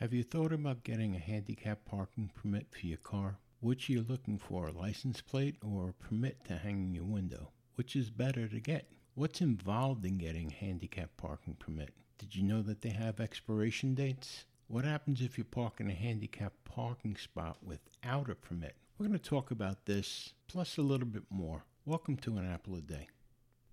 Have you thought about getting a handicap parking permit for your car? Which are you looking for, a license plate or a permit to hang in your window? Which is better to get? What's involved in getting a handicap parking permit? Did you know that they have expiration dates? What happens if you park in a handicap parking spot without a permit? We're going to talk about this, plus a little bit more. Welcome to an Apple a Day.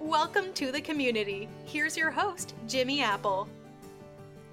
Welcome to the community. Here's your host, Jimmy Apple.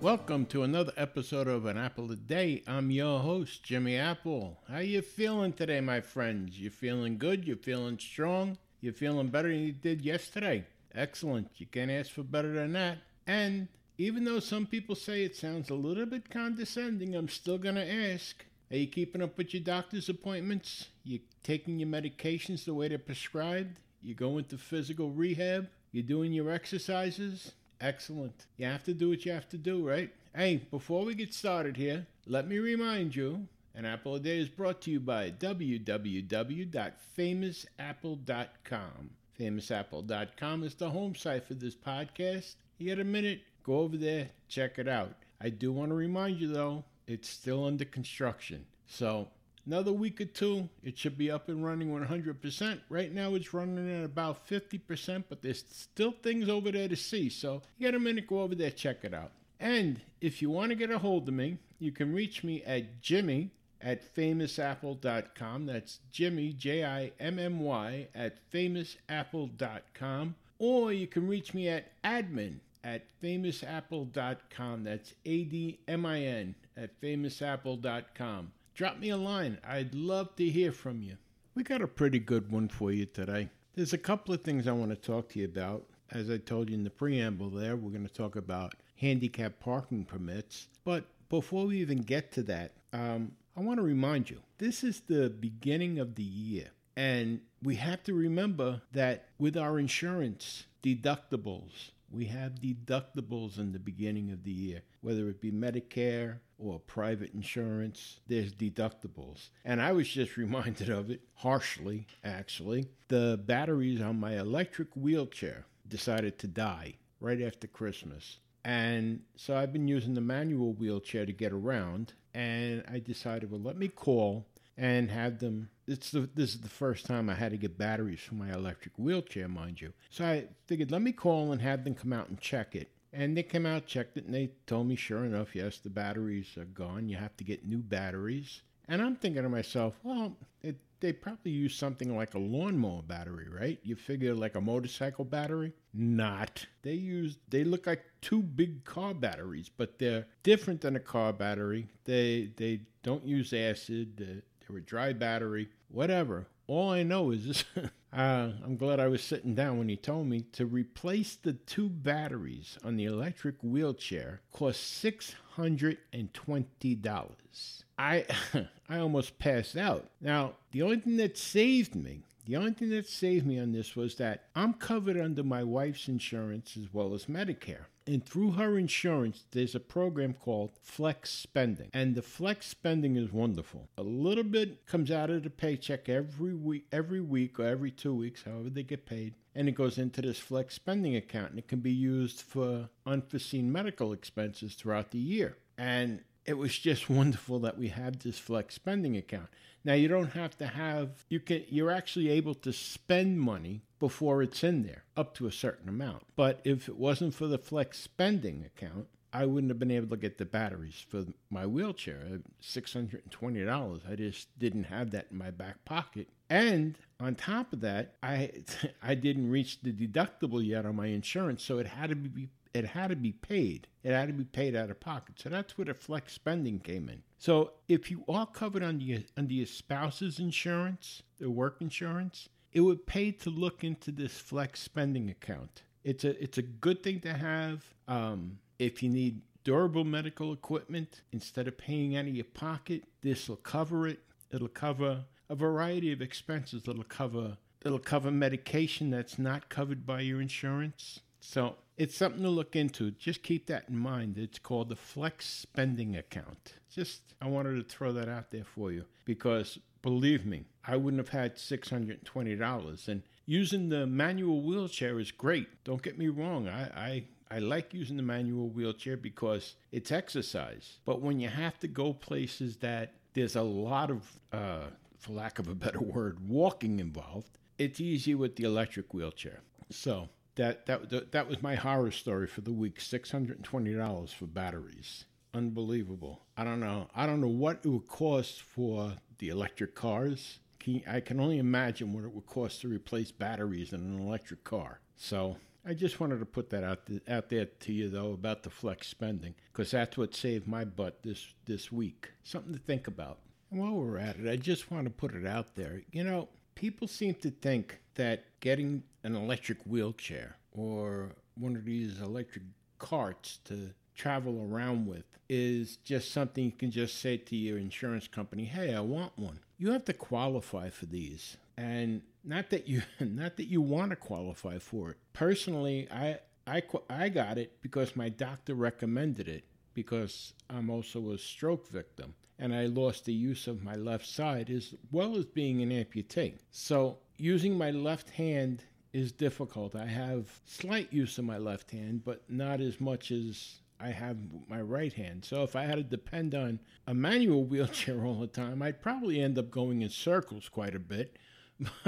Welcome to another episode of An Apple a Day. I'm your host, Jimmy Apple. How you feeling today, my friends? You feeling good? You feeling strong? You feeling better than you did yesterday? Excellent. You can't ask for better than that. And even though some people say it sounds a little bit condescending, I'm still going to ask. Are you keeping up with your doctor's appointments? You taking your medications the way they're prescribed? You go into physical rehab? You're doing your exercises? Excellent. You have to do what you have to do, right? Hey, before we get started here, let me remind you an Apple a Day is brought to you by www.famousapple.com. Famousapple.com is the home site for this podcast. You get a minute, go over there, check it out. I do want to remind you though, it's still under construction. So Another week or two, it should be up and running 100%. Right now, it's running at about 50%, but there's still things over there to see. So, get a minute, go over there, check it out. And if you want to get a hold of me, you can reach me at Jimmy at famousapple.com. That's Jimmy, J I M M Y, at famousapple.com. Or you can reach me at admin at famousapple.com. That's A D M I N at famousapple.com drop me a line. I'd love to hear from you. We got a pretty good one for you today. There's a couple of things I want to talk to you about. As I told you in the preamble there, we're going to talk about handicap parking permits. But before we even get to that, um, I want to remind you this is the beginning of the year. And we have to remember that with our insurance, deductibles, we have deductibles in the beginning of the year, whether it be Medicare or private insurance, there's deductibles. And I was just reminded of it, harshly actually. The batteries on my electric wheelchair decided to die right after Christmas. And so I've been using the manual wheelchair to get around. And I decided, well, let me call and have them. It's the, this is the first time I had to get batteries for my electric wheelchair, mind you. So I figured, let me call and have them come out and check it. And they came out, checked it, and they told me, sure enough, yes, the batteries are gone. You have to get new batteries. And I'm thinking to myself, well, it, they probably use something like a lawnmower battery, right? You figure like a motorcycle battery? Not. They use, they look like two big car batteries, but they're different than a car battery. They, they don't use acid. They were dry battery, whatever. All I know is this. uh, I'm glad I was sitting down when he told me to replace the two batteries on the electric wheelchair cost six hundred and twenty dollars. I I almost passed out. Now the only thing that saved me the only thing that saved me on this was that I'm covered under my wife's insurance as well as Medicare. And through her insurance, there's a program called Flex Spending. And the Flex Spending is wonderful. A little bit comes out of the paycheck every week, every week or every two weeks, however they get paid. And it goes into this Flex Spending account. And it can be used for unforeseen medical expenses throughout the year. And it was just wonderful that we had this flex spending account. Now you don't have to have you can you're actually able to spend money before it's in there up to a certain amount. But if it wasn't for the flex spending account, I wouldn't have been able to get the batteries for my wheelchair. $620. I just didn't have that in my back pocket. And on top of that, I I didn't reach the deductible yet on my insurance, so it had to be it had to be paid. It had to be paid out of pocket. So that's where the flex spending came in. So if you are covered under your, under your spouse's insurance, their work insurance, it would pay to look into this flex spending account. It's a it's a good thing to have. Um, if you need durable medical equipment, instead of paying out of your pocket, this will cover it. It'll cover a variety of expenses. It'll cover it'll cover medication that's not covered by your insurance. So it's something to look into. Just keep that in mind. It's called the Flex Spending Account. Just I wanted to throw that out there for you because believe me, I wouldn't have had $620 and using the manual wheelchair is great. Don't get me wrong. I, I I like using the manual wheelchair because it's exercise. But when you have to go places that there's a lot of, uh, for lack of a better word, walking involved, it's easy with the electric wheelchair. So that that that was my horror story for the week. Six hundred and twenty dollars for batteries. Unbelievable. I don't know. I don't know what it would cost for the electric cars. I can only imagine what it would cost to replace batteries in an electric car. So I just wanted to put that out th- out there to you though about the flex spending because that's what saved my butt this this week. Something to think about. And while we're at it, I just want to put it out there. You know, people seem to think that getting an electric wheelchair or one of these electric carts to travel around with is just something you can just say to your insurance company, "Hey, I want one." You have to qualify for these. And not that you not that you want to qualify for it. Personally, I I I got it because my doctor recommended it because I'm also a stroke victim and I lost the use of my left side as well as being an amputee. So, using my left hand is difficult. I have slight use of my left hand, but not as much as I have my right hand. So if I had to depend on a manual wheelchair all the time, I'd probably end up going in circles quite a bit.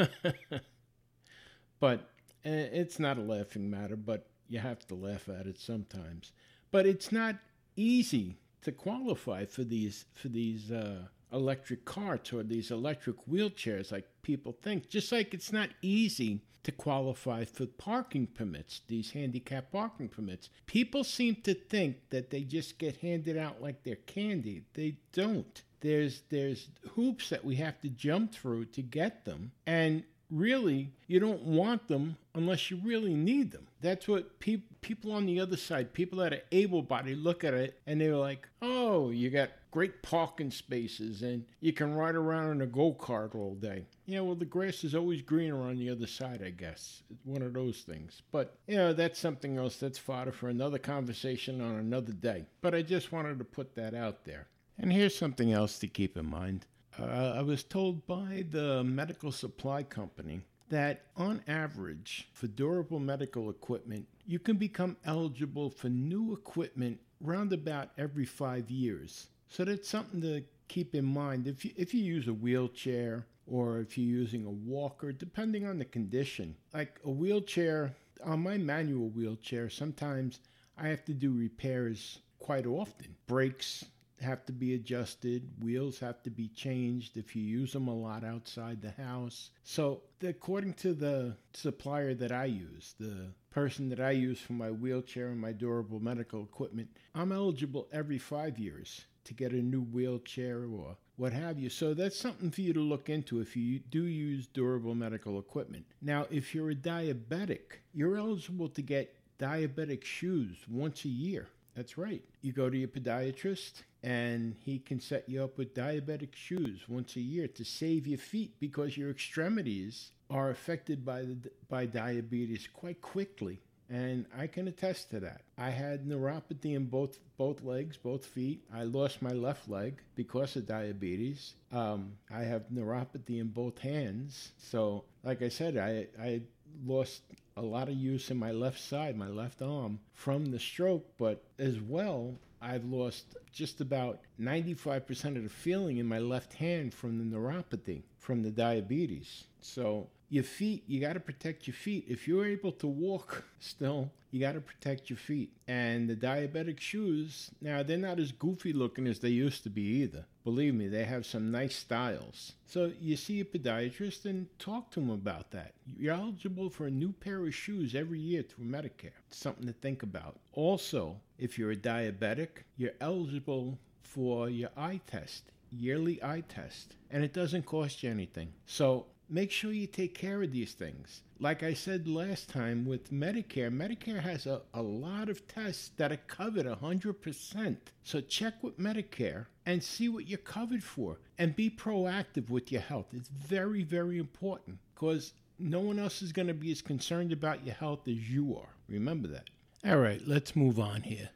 but eh, it's not a laughing matter, but you have to laugh at it sometimes. But it's not easy to qualify for these for these uh, electric carts or these electric wheelchairs like people think. Just like it's not easy to qualify for parking permits, these handicap parking permits. People seem to think that they just get handed out like they're candy. They don't. There's there's hoops that we have to jump through to get them. And really, you don't want them unless you really need them. That's what pe- people on the other side, people that are able bodied, look at it and they're like, oh, you got great parking spaces and you can ride around in a go kart all day. Yeah, well, the grass is always greener on the other side, I guess. It's one of those things. But, you know, that's something else. That's fodder for another conversation on another day. But I just wanted to put that out there. And here's something else to keep in mind. Uh, I was told by the medical supply company that on average, for durable medical equipment, you can become eligible for new equipment round about every five years. So that's something to keep in mind. If you, if you use a wheelchair or if you're using a walker, depending on the condition, like a wheelchair, on my manual wheelchair, sometimes I have to do repairs quite often. Brakes, have to be adjusted, wheels have to be changed if you use them a lot outside the house. So, according to the supplier that I use, the person that I use for my wheelchair and my durable medical equipment, I'm eligible every five years to get a new wheelchair or what have you. So that's something for you to look into if you do use durable medical equipment. Now, if you're a diabetic, you're eligible to get diabetic shoes once a year. That's right. You go to your podiatrist, and he can set you up with diabetic shoes once a year to save your feet because your extremities are affected by the, by diabetes quite quickly and I can attest to that. I had neuropathy in both both legs, both feet. I lost my left leg because of diabetes. Um, I have neuropathy in both hands. So, like I said, I I lost a lot of use in my left side, my left arm, from the stroke, but as well, I've lost just about 95% of the feeling in my left hand from the neuropathy, from the diabetes. So, your feet, you got to protect your feet. If you're able to walk still, you got to protect your feet. And the diabetic shoes, now they're not as goofy looking as they used to be either. Believe me, they have some nice styles. So you see a podiatrist and talk to him about that. You're eligible for a new pair of shoes every year through Medicare. It's something to think about. Also, if you're a diabetic, you're eligible for your eye test, yearly eye test, and it doesn't cost you anything. So make sure you take care of these things. Like I said last time with Medicare, Medicare has a, a lot of tests that are covered 100%. So check with Medicare and see what you're covered for and be proactive with your health. It's very, very important because no one else is going to be as concerned about your health as you are. Remember that. All right, let's move on here.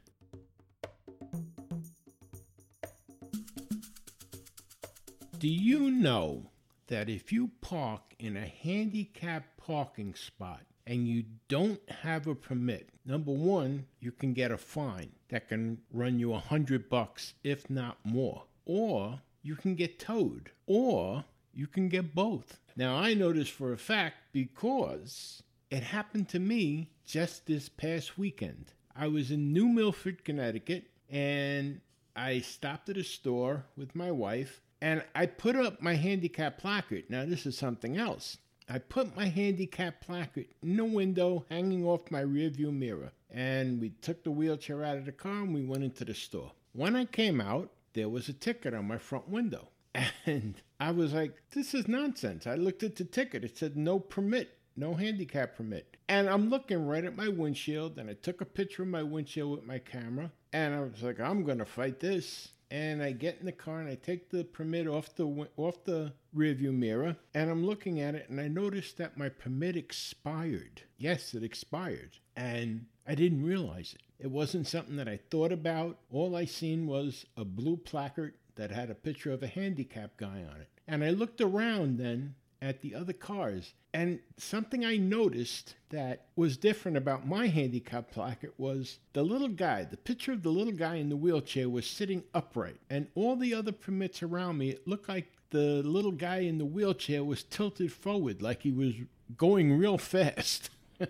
Do you know that if you park in a handicapped parking spot and you don't have a permit, number one, you can get a fine that can run you a hundred bucks, if not more. Or you can get towed. Or you can get both. Now, I know this for a fact because it happened to me just this past weekend. I was in New Milford, Connecticut, and I stopped at a store with my wife and I put up my handicap placard. Now, this is something else. I put my handicap placard in the window hanging off my rearview mirror. And we took the wheelchair out of the car and we went into the store. When I came out, there was a ticket on my front window. And I was like, this is nonsense. I looked at the ticket. It said no permit, no handicap permit. And I'm looking right at my windshield and I took a picture of my windshield with my camera. And I was like, I'm going to fight this and I get in the car and I take the permit off the off the rearview mirror and I'm looking at it and I noticed that my permit expired. Yes, it expired. And I didn't realize it. It wasn't something that I thought about. All I seen was a blue placard that had a picture of a handicapped guy on it. And I looked around then at the other cars. And something I noticed that was different about my handicap placard was the little guy, the picture of the little guy in the wheelchair was sitting upright. And all the other permits around me, it looked like the little guy in the wheelchair was tilted forward, like he was going real fast.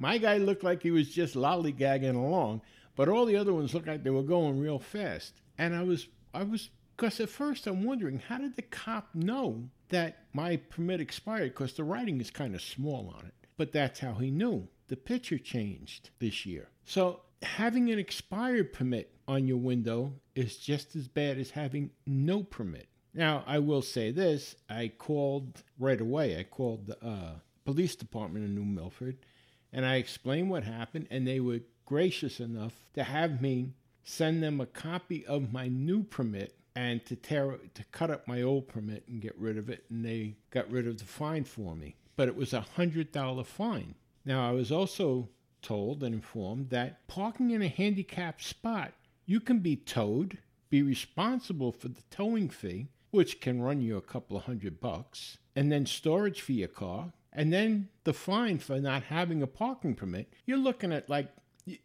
my guy looked like he was just lollygagging along, but all the other ones looked like they were going real fast. And I was, I was, because at first I'm wondering, how did the cop know that my permit expired because the writing is kind of small on it. But that's how he knew. The picture changed this year. So having an expired permit on your window is just as bad as having no permit. Now, I will say this I called right away. I called the uh, police department in New Milford and I explained what happened, and they were gracious enough to have me send them a copy of my new permit and to tear to cut up my old permit and get rid of it and they got rid of the fine for me. But it was a hundred dollar fine. Now i was also told and informed that parking in a handicapped spot you can be towed be responsible for the towing fee which can run you a couple of hundred bucks and then storage for your car and then the fine for not having a parking permit. You're looking at like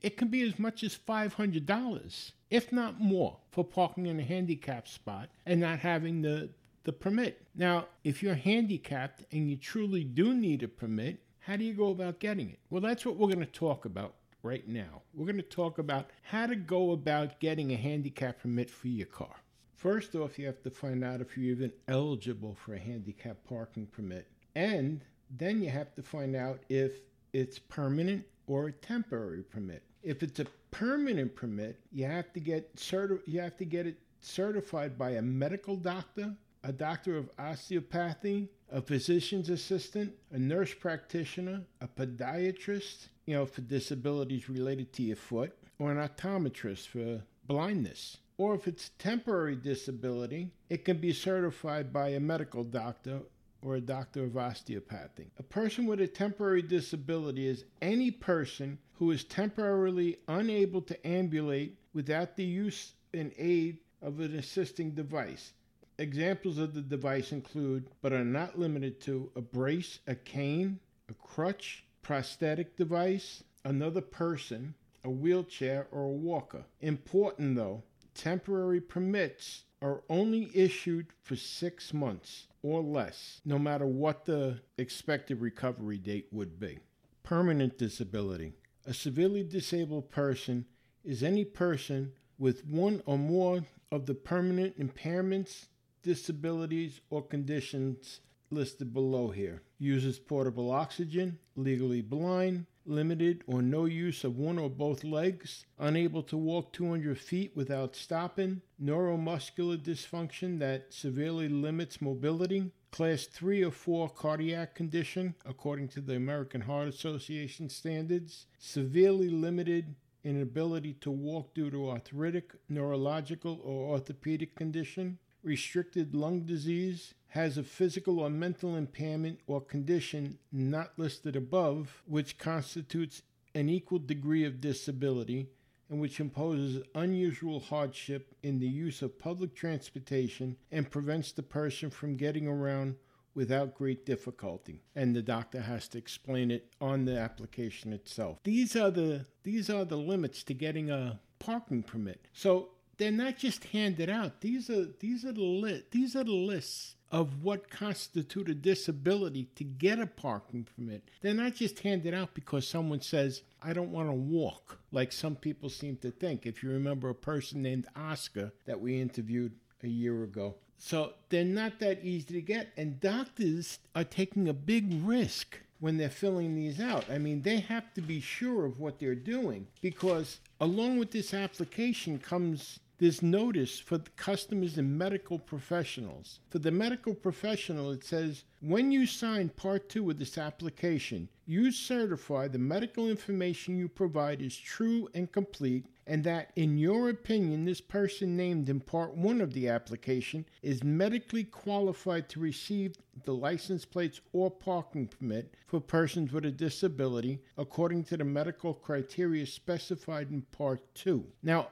it can be as much as $500, if not more, for parking in a handicapped spot and not having the, the permit. Now, if you're handicapped and you truly do need a permit, how do you go about getting it? Well, that's what we're going to talk about right now. We're going to talk about how to go about getting a handicap permit for your car. First off, you have to find out if you're even eligible for a handicap parking permit. And then you have to find out if it's permanent or a temporary permit. If it's a permanent permit, you have to get certi- you have to get it certified by a medical doctor, a doctor of osteopathy, a physician's assistant, a nurse practitioner, a podiatrist, you know, for disabilities related to your foot, or an optometrist for blindness. Or if it's temporary disability, it can be certified by a medical doctor or a doctor of osteopathy. A person with a temporary disability is any person who is temporarily unable to ambulate without the use and aid of an assisting device. Examples of the device include, but are not limited to, a brace, a cane, a crutch, prosthetic device, another person, a wheelchair, or a walker. Important though, temporary permits are only issued for six months or less, no matter what the expected recovery date would be. Permanent disability. A severely disabled person is any person with one or more of the permanent impairments, disabilities, or conditions listed below here. Uses portable oxygen, legally blind, limited or no use of one or both legs, unable to walk 200 feet without stopping, neuromuscular dysfunction that severely limits mobility, class 3 or 4 cardiac condition, according to the American Heart Association standards, severely limited inability to walk due to arthritic, neurological, or orthopedic condition, restricted lung disease, has a physical or mental impairment or condition not listed above, which constitutes an equal degree of disability and which imposes unusual hardship in the use of public transportation and prevents the person from getting around without great difficulty. And the doctor has to explain it on the application itself. These are the these are the limits to getting a parking permit. So they're not just handed out. These are these are the li- these are the lists of what constitute a disability to get a parking permit. They're not just handed out because someone says i don't want to walk like some people seem to think. If you remember a person named oscar that we interviewed a year ago. So they're not that easy to get, and doctors are taking a big risk when they're filling these out. I mean, they have to be sure of what they're doing because along with this application comes this notice for the customers and medical professionals. For the medical professional, it says when you sign Part 2 of this application, you certify the medical information you provide is true and complete, and that, in your opinion, this person named in Part 1 of the application is medically qualified to receive the license plates or parking permit for persons with a disability according to the medical criteria specified in Part 2. Now,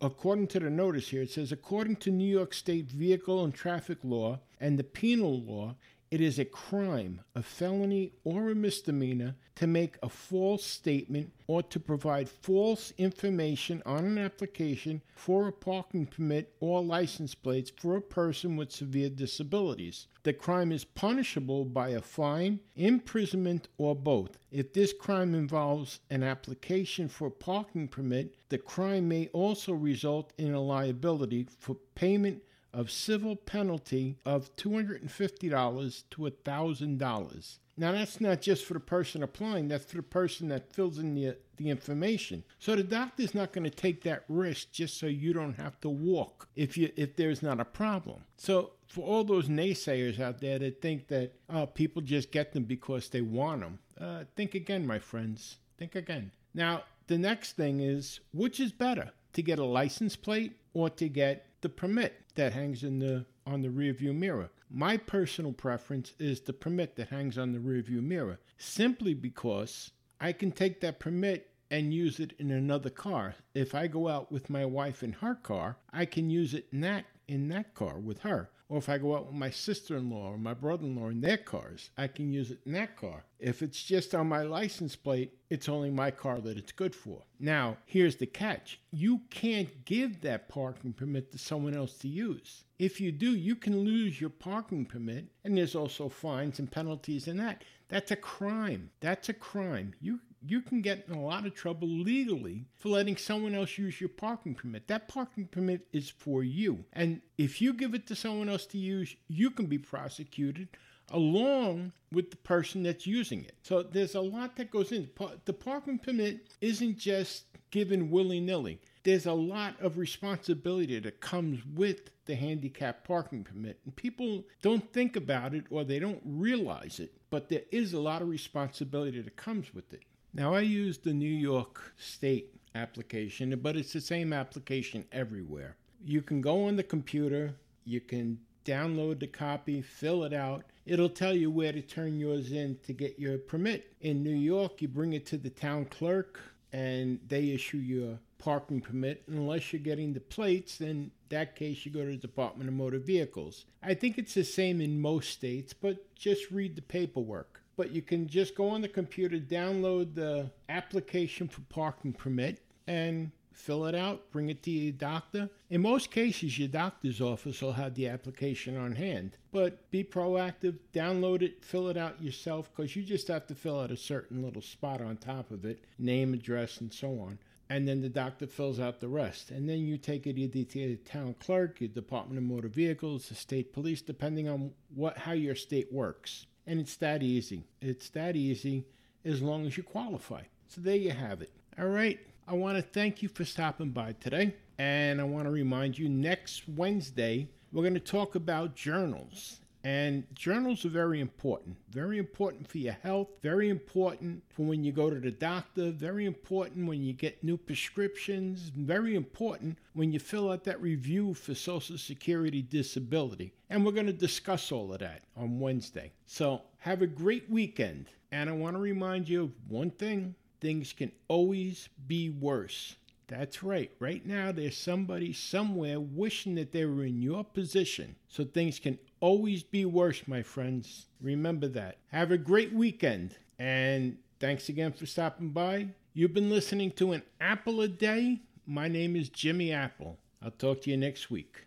according to the notice here, it says according to New York State vehicle and traffic law and the penal law, it is a crime, a felony, or a misdemeanor to make a false statement or to provide false information on an application for a parking permit or license plates for a person with severe disabilities. The crime is punishable by a fine, imprisonment, or both. If this crime involves an application for a parking permit, the crime may also result in a liability for payment of civil penalty of $250 to $1,000. Now, that's not just for the person applying, that's for the person that fills in the, the information. So the doctor's not going to take that risk just so you don't have to walk if, you, if there's not a problem. So, for all those naysayers out there that think that oh, people just get them because they want them, uh, think again, my friends. Think again. Now, the next thing is which is better, to get a license plate or to get the permit that hangs in the on the rearview mirror. My personal preference is the permit that hangs on the rearview mirror, simply because I can take that permit and use it in another car. If I go out with my wife in her car, I can use it in that in that car with her. Or if I go out with my sister in law or my brother in law in their cars, I can use it in that car. If it's just on my license plate, it's only my car that it's good for. Now, here's the catch you can't give that parking permit to someone else to use. If you do, you can lose your parking permit, and there's also fines and penalties in that. That's a crime. That's a crime. You you can get in a lot of trouble legally for letting someone else use your parking permit. That parking permit is for you. And if you give it to someone else to use, you can be prosecuted along with the person that's using it. So there's a lot that goes in. The parking permit isn't just given willy nilly. There's a lot of responsibility that comes with the handicap parking permit. And people don't think about it or they don't realize it, but there is a lot of responsibility that comes with it. Now, I use the New York State application, but it's the same application everywhere. You can go on the computer, you can download the copy, fill it out. It'll tell you where to turn yours in to get your permit. In New York, you bring it to the town clerk and they issue you a parking permit. Unless you're getting the plates, in that case you go to the Department of Motor Vehicles. I think it's the same in most states, but just read the paperwork but you can just go on the computer, download the application for parking permit, and fill it out, bring it to your doctor. In most cases, your doctor's office will have the application on hand. But be proactive, download it, fill it out yourself, because you just have to fill out a certain little spot on top of it name, address, and so on. And then the doctor fills out the rest. And then you take it either to the town clerk, your Department of Motor Vehicles, the state police, depending on what how your state works. And it's that easy. It's that easy. as long as you qualify. So there you have it. All right. I want to thank you for stopping by today. And I want to remind you next Wednesday, we're going to talk about journals. And journals are very important. Very important for your health, very important for when you go to the doctor, very important when you get new prescriptions, very important when you fill out that review for Social Security disability. And we're going to discuss all of that on Wednesday. So have a great weekend. And I want to remind you of one thing things can always be worse. That's right. Right now, there's somebody somewhere wishing that they were in your position. So things can always be worse, my friends. Remember that. Have a great weekend. And thanks again for stopping by. You've been listening to an Apple a Day. My name is Jimmy Apple. I'll talk to you next week.